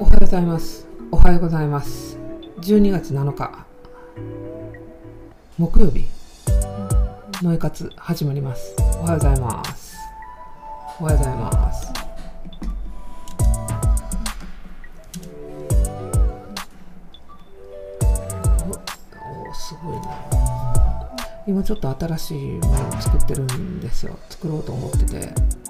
おはようございます。おはようございます。12月7日、木曜日、ノイ活始まります。おはようございます。おはようございます。おおすごいな。今ちょっと新しいものを作ってるんですよ。作ろうと思ってて。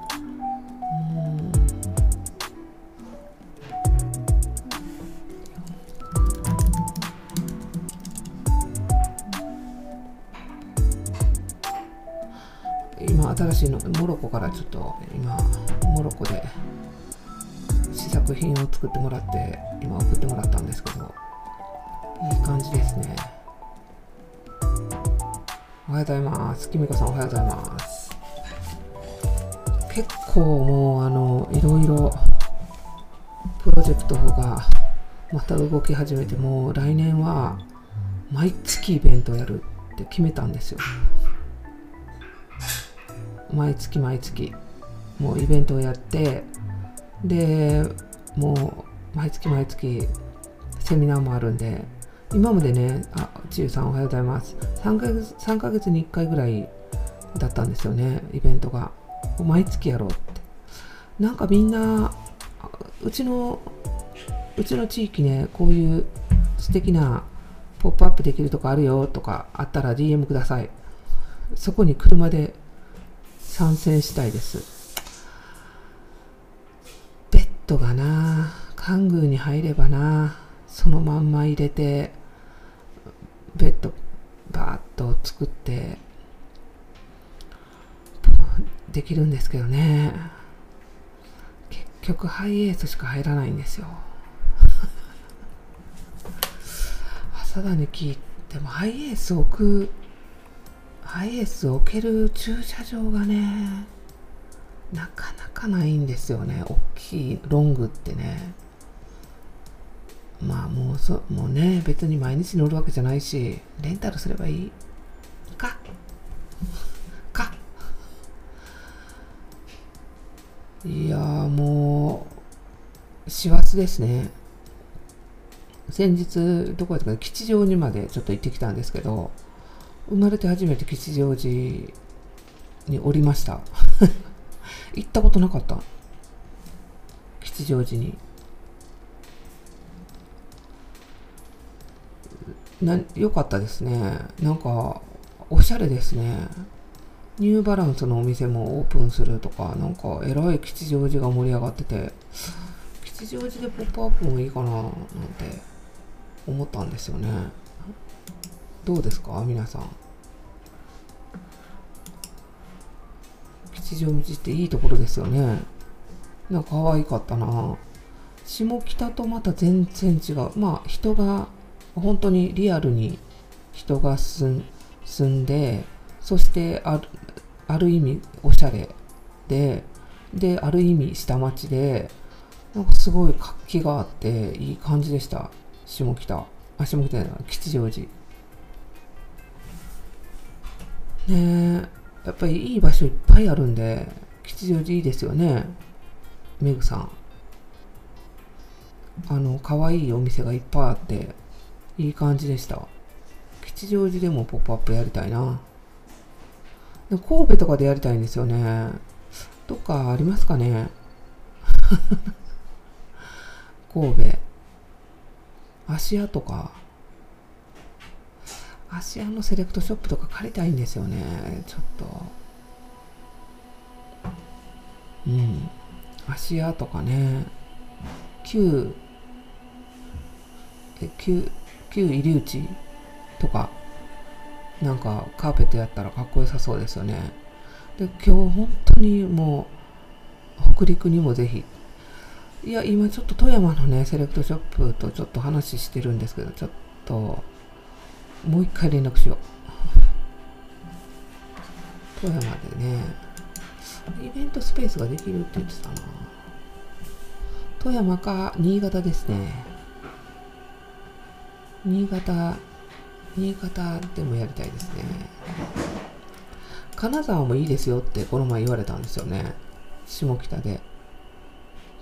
うん今新しいのモロッコからちょっと今モロッコで試作品を作ってもらって今送ってもらったんですけどいい感じですね。おはようございます。きみこさんおはようございます。結構もうあのいろいろプロジェクトがまた動き始めてもう来年は毎月イベントをやるって決めたんですよ。毎月毎月もうイベントをやってでもう毎月毎月セミナーもあるんで今までねあちゆさんおはようございます。3ヶ月 ,3 ヶ月に1回ぐらいだったんですよねイベントが。毎月やろうって。なんかみんなうちのうちの地域ねこういう素敵なポップアップできるとこあるよとかあったら DM ください。そこに車で参戦したいです。ベッドがなカングーに入ればなそのまんま入れてベッドバーッと作ってできるんですけどね。結局ハイエースしか入らないんですよ。朝だに聞いても。ハイエース置くハイエースを置ける駐車場がねなかなかないんですよね。大きいロングってね。まあもうそもうね別に毎日乗るわけじゃないしレンタルすればいい。かかいやーもう師走ですね。先日どこやったか吉祥寺までちょっと行ってきたんですけど生まれて初めて吉祥寺におりました。行ったことなかった。吉祥寺に。なよかったですね。なんかおしゃれですね。ニューバランスのお店もオープンするとかなんかえらい吉祥寺が盛り上がってて吉祥寺でポップアップもいいかななんて思ったんですよね。どうですか？皆さん。吉祥寺っていいところですよね。なんか可愛かったな。下北とまた全然違う。まあ人が本当にリアルに人が住んでそしてあるある意味おしゃれでである意味下町でなんかすごい活気があっていい感じでした。下北。あ下北じゃない。吉祥寺。ね。えやっぱりいい場所いっぱいあるんで吉祥寺いいですよね。メグさん。あの可愛いお店がいっぱいあっていい感じでした。吉祥寺でもポップアップやりたいな。神戸とかでやりたいんですよね。どっかありますかね。神戸。芦屋とか。芦屋のセレクトショップとか借りたいんですよね。ちょっと。うん。芦屋とかね。旧え旧旧入り口とかなんかカーペットやったらかっこよさそうですよね。で今日本当にもう北陸にもぜひ。いや今ちょっと富山のねセレクトショップとちょっと話してるんですけどちょっともう一回連絡しよう。富山でねイベントスペースができるって言ってたな。富山か新潟ですね。新潟新潟でもやりたいですね。金沢もいいですよってこの前言われたんですよね。下北で。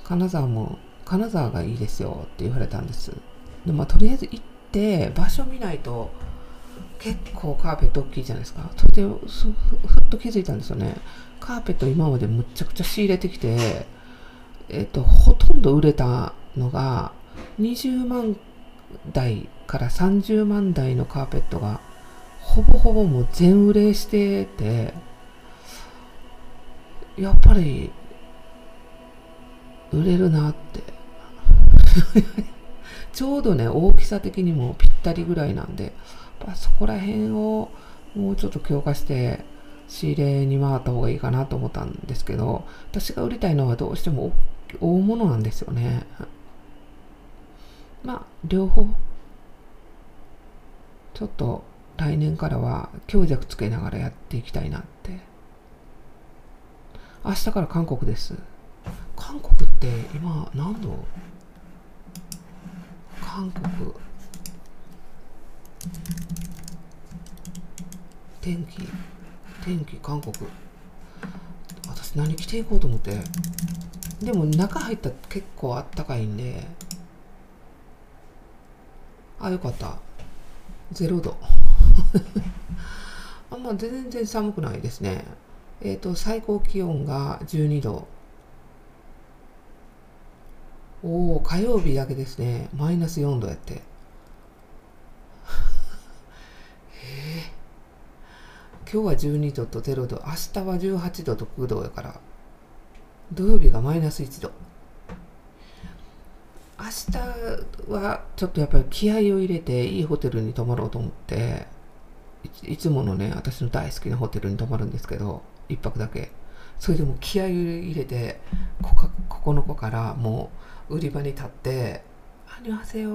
金沢も金沢がいいですよって言われたんです。でまあとりあえず行って場所見ないと結構カーペット大きいじゃないですか。それでふっと気づいたんですよね。カーペット今までむちゃくちゃ仕入れてきてえっとほとんど売れたのが20万台から30万台のカーペットがほぼほぼもう全売れしててやっぱり売れるなって。ちょうどね大きさ的にもぴったりぐらいなんでぱそこら辺をもうちょっと強化して仕入れに回った方がいいかなと思ったんですけど私が売りたいのはどうしても大物なんですよね。まあ両方。ちょっと来年からは強弱つけながらやっていきたいなって。明日から韓国です。韓国って今何度？韓国。天気天気韓国。私何着ていこうと思って。でも中入ったら結構あったかいんで。あよかった。0度。あんま全然寒くないですね。えっ、ー、と最高気温が12度。おお火曜日だけですね。マイナス4度やってえ今日は12度と0度明日は18度と9度やから土曜日がマイナス1度。明日はちょっとやっぱり気合を入れていいホテルに泊まろうと思っていつものね私の大好きなホテルに泊まるんですけど1泊だけ。それでも気合を入れてここの子からもう売り場に立って「あにわせよ」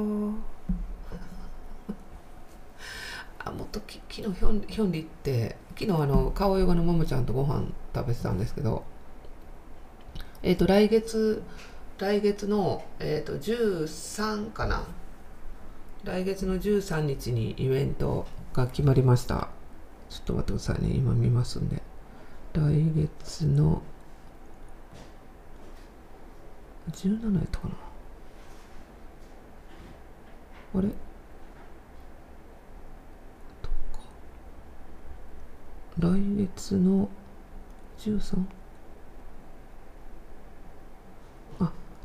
あもっとき昨日ヒョンヒョンリって昨日あの顔ヨガのももちゃんとご飯食べてたんですけどえっ、ー、と来月来月の、えーと、13かな。来月の13日にイベントが決まりました。ちょっと待ってくださいね。今見ますんで。来月の17やったかな。あれ？来月の 13?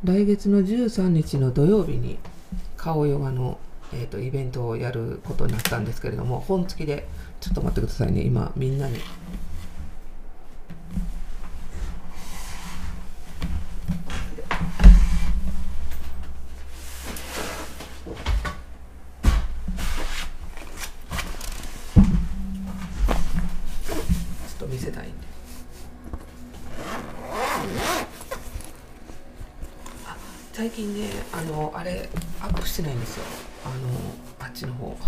来月の13日の土曜日に顔ヨガの、えーと、イベントをやることになったんですけれども本付きでちょっと待ってくださいね今みんなに最近ねあのあれアップしてないんですよあのあっちの方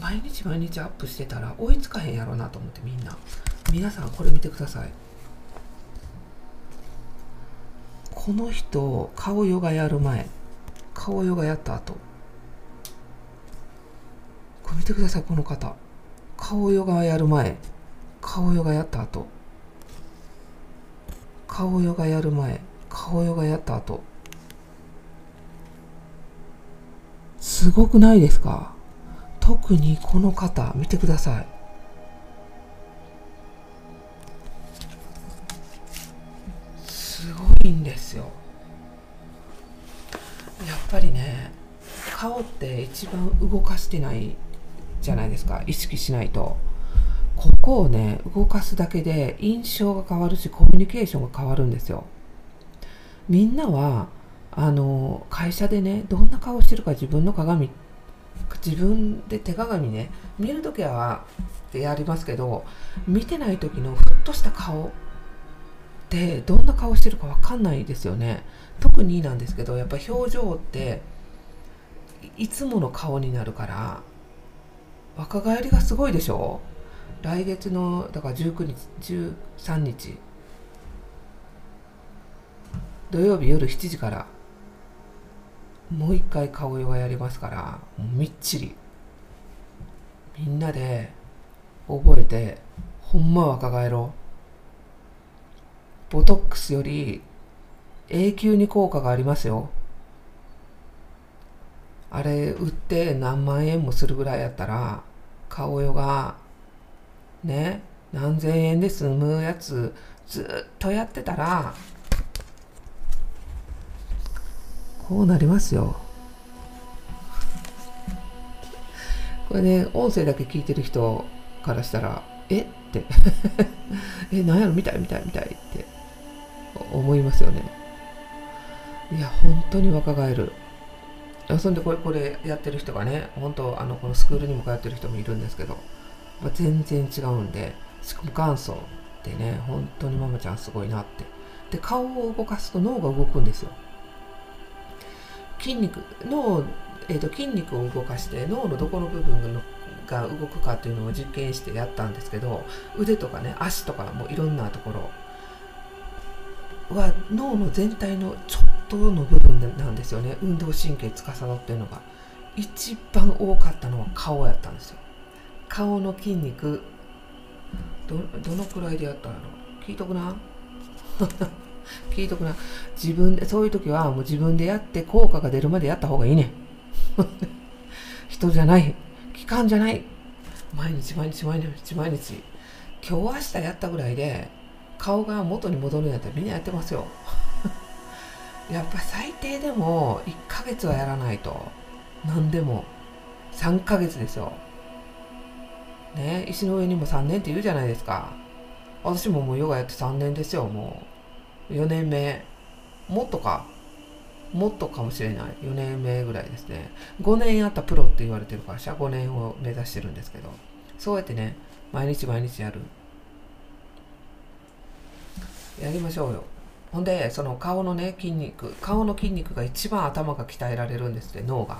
毎日毎日アップしてたら追いつかへんやろうなと思ってみんな。皆さんこれ見てください。この人顔ヨガやる前顔ヨガやった後これ見てくださいこの方。顔ヨガやる前顔ヨガやった後顔ヨガやる前顔ヨガやった後。すごくないですか？特にこの方見てください。すごいんですよ。やっぱりね顔って一番動かしてないじゃないですか。意識しないと。ここをね動かすだけで印象が変わるしコミュニケーションが変わるんですよ。みんなはあの会社でねどんな顔してるか自分の鏡自分で手鏡ね見るときはやりますけど見てない時のふっとした顔ってどんな顔してるか分かんないですよね。特になんですけどやっぱ表情っていつもの顔になるから若返りがすごいでしょ。来月のだから19日13日。土曜日夜7時からもう一回顔ヨガやりますからみっちり。みんなで覚えてほんま若返ろう。ボトックスより永久に効果がありますよ。あれ売って何万円もするぐらいやったら顔よがね何千円で済むやつずっとやってたらこうなりますよ。これね音声だけ聞いてる人からしたらえ？って。え何やろ？見たい見たい見たいって。思いますよね。いや本当に若返る。そんでこれこれやってる人がね本当あのこのスクールにも通ってる人もいるんですけど、まあ、全然違うんでしかも元祖ってね本当にママちゃんすごいなって。で顔を動かすと脳が動くんですよ。筋肉脳、えーと、筋肉を動かして脳のどこの部分のが動くかっていうのを実験してやったんですけど腕とかね足とかもいろんなところは脳の全体のちょっとの部分なんですよね。運動神経司ってるのが。一番多かったのは顔やったんですよ。顔の筋肉。どのくらいでやったの聞いとくな。聞いとくな。自分でそういう時はもう自分でやって効果が出るまでやった方がいいね 人じゃない。期間じゃない。毎日毎日毎日毎日。今日明日やったぐらいで顔が元に戻るんやったらみんなやってますよ。やっぱ最低でも1ヶ月はやらないと。何でも。3ヶ月ですよ。ね石の上にも3年って言うじゃないですか。私ももうヨガやって3年ですよもう。4年目もっとかもっとかもしれない。4年目ぐらいですね。5年やったプロって言われてるから社5年を目指してるんですけど。そうやってね毎日毎日やる。やりましょうよ。ほんでその顔のね筋肉顔の筋肉が一番頭が鍛えられるんですって脳が。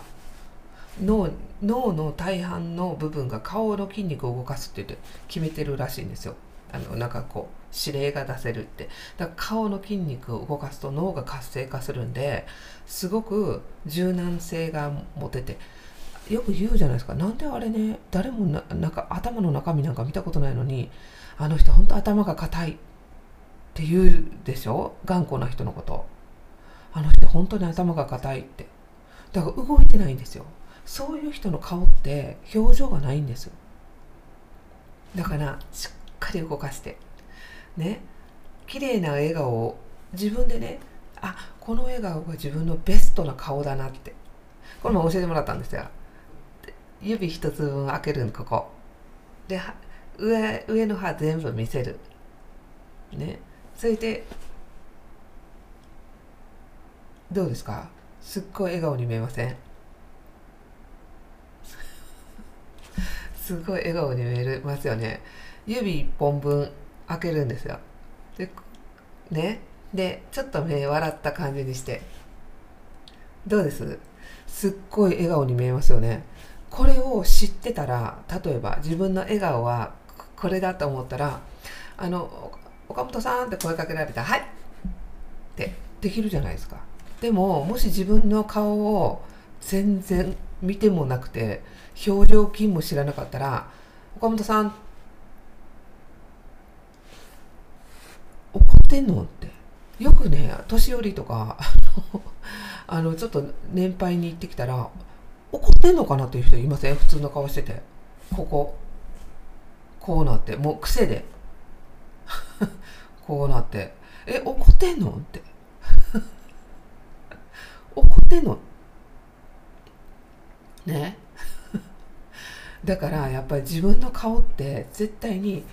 脳脳の大半の部分が顔の筋肉を動かすって言って決めてるらしいんですよ。あのなんかこう指令が出せるって。だから顔の筋肉を動かすと脳が活性化するんですごく柔軟性が持ててよく言うじゃないですか。なんであれね誰もなんか頭の中身なんか見たことないのにあの人本当頭が硬いって言うでしょ？頑固な人のこと。あの人本当に頭が硬いって。だから動いてないんですよ。そういう人の顔って表情がないんですだからしっかり動かして。ね。綺麗な笑顔を自分でねあこの笑顔が自分のベストな顔だなって。これも教えてもらったんですよ。指一つ分開けるのここ。で上上の歯全部見せる。ね。それでどうですか？すっごい笑顔に見えません？すごい笑顔に見えますよね。指1本分開けるんですよ。でね。でちょっと目笑った感じにして。どうです？すっごい笑顔に見えますよね。これを知ってたら例えば自分の笑顔はこれだと思ったらあの岡本さんって声かけられたら、はい！ってできるじゃないですか。でも、もし自分の顔を全然見てもなくて、表情筋も知らなかったら、岡本さん、怒ってんの？って。よくね、年寄りとか、あの、ちょっと年配に行ってきたら、怒ってんのかなっていう人いません？普通の顔してて。ここ。こうなって、もう癖で。こうなって「え怒ってんの?」って怒ってんの？ね？だからやっぱり自分の顔って絶対に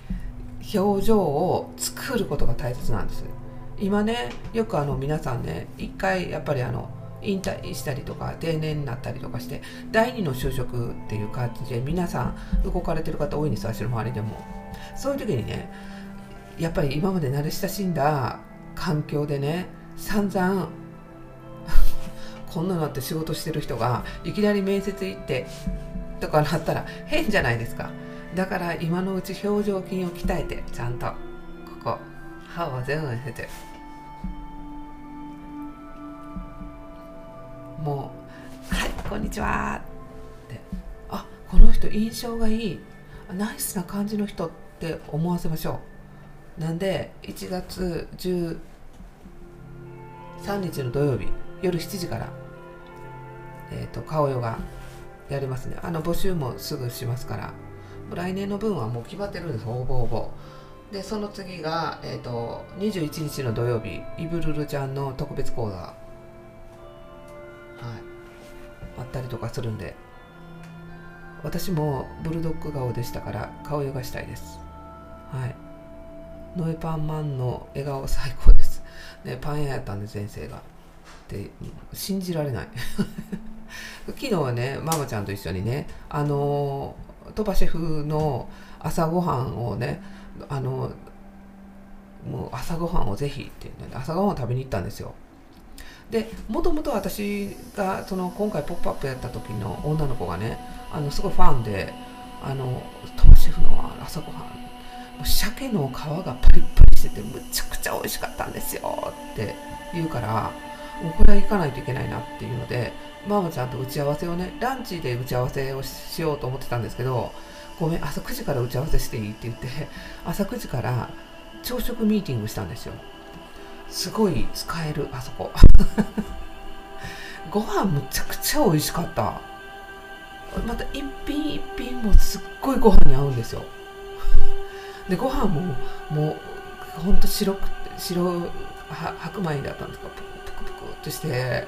表情を作ることが大切なんです。今ねよくあの皆さんね一回やっぱりあの引退したりとか定年になったりとかして第二の就職っていう感じで皆さん動かれてる方多いんです私の周りでも。そういう時にねやっぱり今まで慣れ親しんだ環境でね散々 こんなのって仕事してる人がいきなり面接行ってとかなったら変じゃないですか。だから今のうち表情筋を鍛えてちゃんと。ここ。歯を全部経て。もう「はいこんにちは」って。あこの人印象がいい。ナイスな感じの人って思わせましょう。なんで1月13日の土曜日夜7時から、えーと、顔ヨガやりますね。あの募集もすぐしますから。来年の分はもう決まってるんです応募応募でその次が、えーと、21日の土曜日イブルルちゃんの特別講座。はい。あったりとかするんで。私もブルドッグ顔でしたから顔ヨガしたいです。はい。ノエパンマンの笑顔最高です。ねパン屋やったんで先生が。で信じられない 昨日はねママちゃんと一緒にねあの鳥羽シェフの朝ごはんをねあのもう朝ごはんをぜひっていうので朝ごはんを食べに行ったんですよ。でもともと私がその今回「ポップアップやった時の女の子がねあのすごいファンであの鳥羽シェフの朝ごはん鮭の皮がパリッパリしててむちゃくちゃ美味しかったんですよって言うからもうこれは行かないといけないなっていうのでママちゃんと打ち合わせをねランチで打ち合わせをしようと思ってたんですけどごめん朝9時から打ち合わせしていいって言って 朝9時から朝食ミーティングしたんですよ。すごい使えるあそこ。ご飯むちゃくちゃ美味しかった。また一品一品もすっごいご飯に合うんですよ。でご飯ももうほんと白くて白白米だったんですかプクプクプクっとして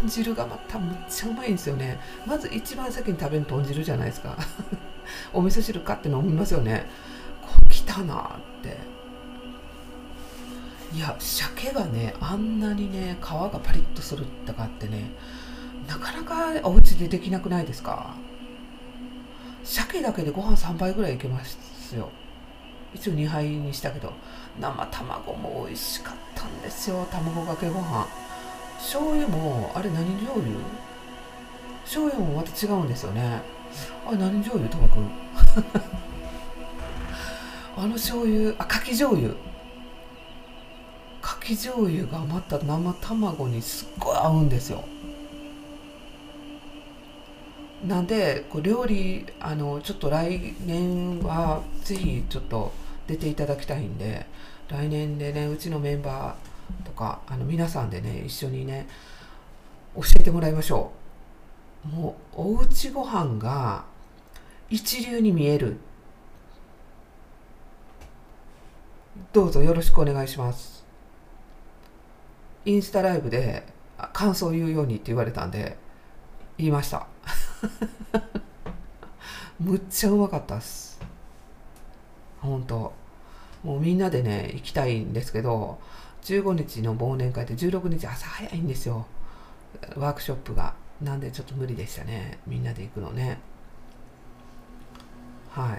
豚汁がまたむっちゃうまいんですよね。まず一番先に食べる豚汁じゃないですか。お味噌汁かって飲みますよね。こう来たなって。いや鮭がねあんなにね皮がパリッとするとかってねなかなかお家でできなくないですか。鮭だけでご飯3杯ぐらいいけますよ。一応2杯にしたけど生卵も美味しかった。んですよ卵かけご飯。醤油もあれ何醤油？醤油もまた違うんですよね。あれ何醤油？鳥羽くんあの醤油あかき醤油。かき醤油がまた生卵にすっごい合うんですよ。なんでこう料理あのちょっと来年はぜひちょっと出ていただきたいんで来年でねうちのメンバーとかあの皆さんでね一緒にね教えてもらいましょう。もうおうちご飯が一流に見える。どうぞよろしくお願いします。インスタライブで感想を言うようにって言われたんで言いました。むっちゃうまかったっす。本当。もうみんなでね行きたいんですけど15日の忘年会って16日朝早いんですよ。ワークショップが。なんでちょっと無理でしたね。みんなで行くのね。はい。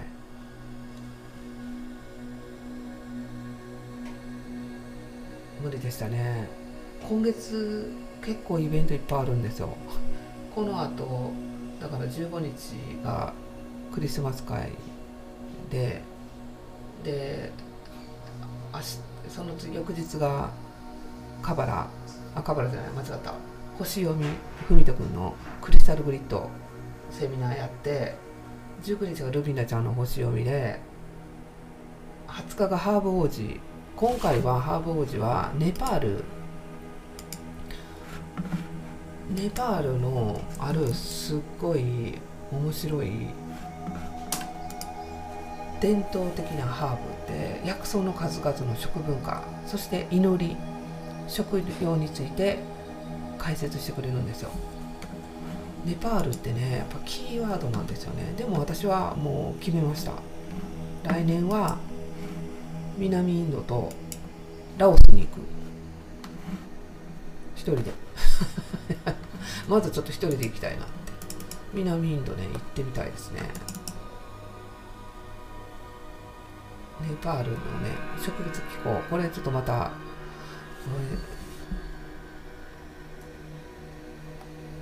無理でしたね。今月結構イベントいっぱいあるんですよ。この後だから15日がクリスマス会ででその翌日がカバラあカバラじゃない間違った。星読み文人君のクリスタルグリッドセミナーやって19日がルビナちゃんの星読みで20日がハーブ王子。今回はハーブ王子はネパール。ネパールのあるすっごい面白い伝統的なハーブで薬草の数々の食文化そして祈り食料について解説してくれるんですよ。ネパールってねやっぱキーワードなんですよね。でも私はもう決めました。来年は南インドとラオスに行く。一人で。まずちょっと一人で行きたいなって。南インドね行ってみたいですね。ネパールのね植物気候これちょっとまた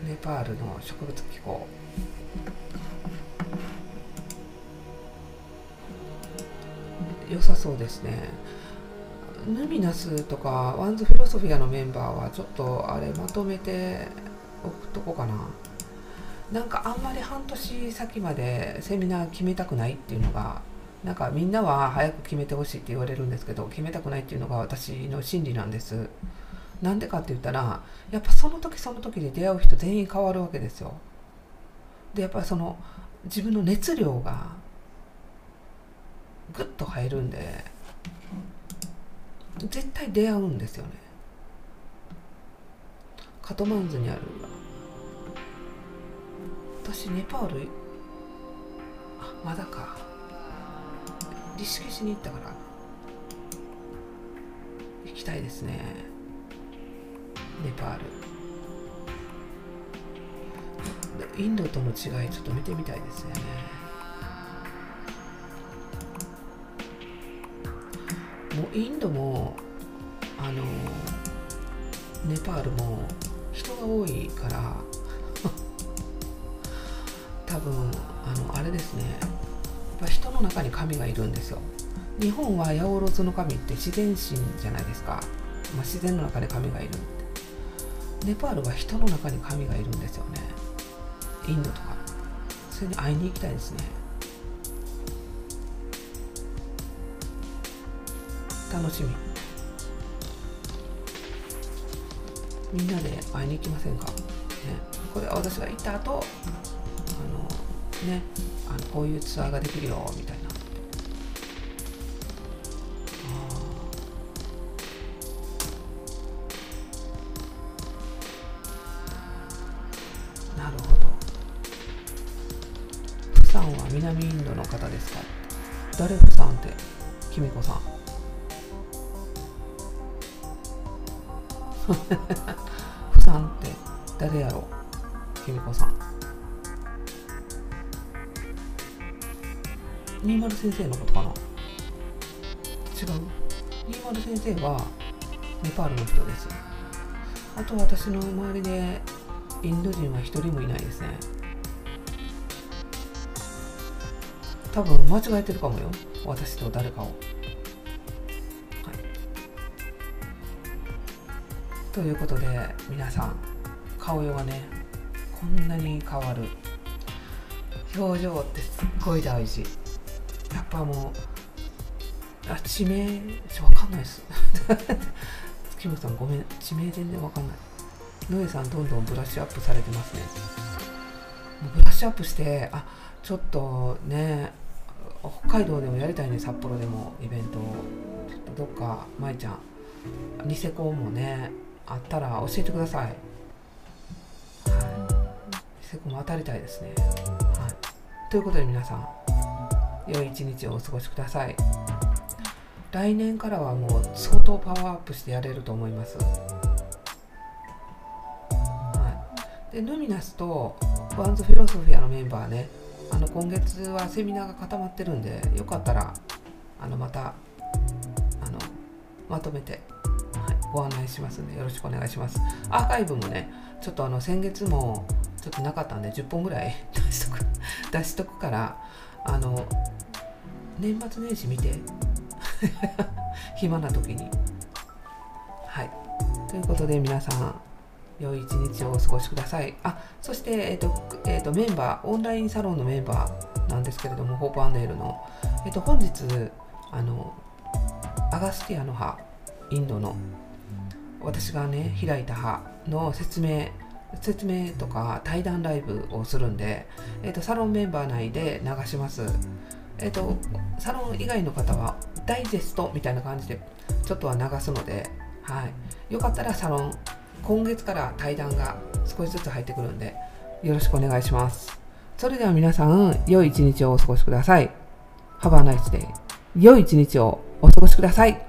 ネパールの植物気候良さそうですね。ヌミナスとかワンズフィロソフィアのメンバーはちょっとあれまとめておくとこかな。なんかあんまり半年先までセミナー決めたくないっていうのがなんかみんなは早く決めてほしいって言われるんですけど決めたくないっていうのが私の心理なんです。なんでかって言ったらやっぱその時その時で出会う人全員変わるわけですよ。でやっぱその自分の熱量がグッと入るんで絶対出会うんですよね。カトマンズにある。私ネパールあまだか。リシケシに行ったから行きたいですね。ネパール。インドとの違いちょっと見てみたいですね。もうインドもあのネパールも人が多いから 多分あのあれですね。ぱ人の中に神がいるんですよ。日本は八百万の神って自然神じゃないですか、まあ、自然の中に神がいるネパールは人の中に神がいるんですよね。インドとか。それに会いに行きたいですね。楽しみ。みんなで会いに行きませんか、ね、これは私が行った後あのね。あのこういうツアーができるよみたいなあなるほど。プサンは南インドの方ですか？誰プサンって、キミコさん。プサンって誰やろ？キミコさん。20先生のことかな違う。20先生はネパールの人です。あと私の周りでインド人は一人もいないですね。多分間違えてるかもよ。私と誰かを、はい、ということで皆さん顔色がねこんなに変わる。表情ってすっごい大事。ぱもうあ地名わかんないです。月本さんごめん。地名全然わかんない。ノエさんどんどんブラッシュアップされてますね。もうブラッシュアップしてあちょっとね北海道でもやりたいね札幌でもイベントちょっとどっか舞ちゃんニセコもねあったら教えてください。はい。ニセコも当たりたいですね。はい。ということで皆さん良い一日をお過ごしください。来年からはもう相当パワーアップしてやれると思います。はい。でルミナスとワンズフィロソフィアのメンバーね。あの今月はセミナーが固まってるんでよかったらあのまたあのまとめて、はい、ご案内しますんでよろしくお願いします。アーカイブもねちょっとあの先月もちょっとなかったんで10本ぐらい出しとく出しとくからあの年末年始見て。暇な時に。はい。ということで皆さん良い一日をお過ごしください。あそして、えーとえーと、メンバー、オンラインサロンのメンバーなんですけれども、ホープアンネールの、えーと、本日あの、アガスティアの葉、インドの、私がね、開いた葉の説明、説明とか対談ライブをするんで、えーと、サロンメンバー内で流します。えーと、サロン以外の方はダイジェストみたいな感じでちょっとは流すので、はい、よかったらサロン今月から対談が少しずつ入ってくるんで、よろしくお願いします。それでは皆さん、良い一日をお過ごしください。Have a nice day. 良い一日をお過ごしください。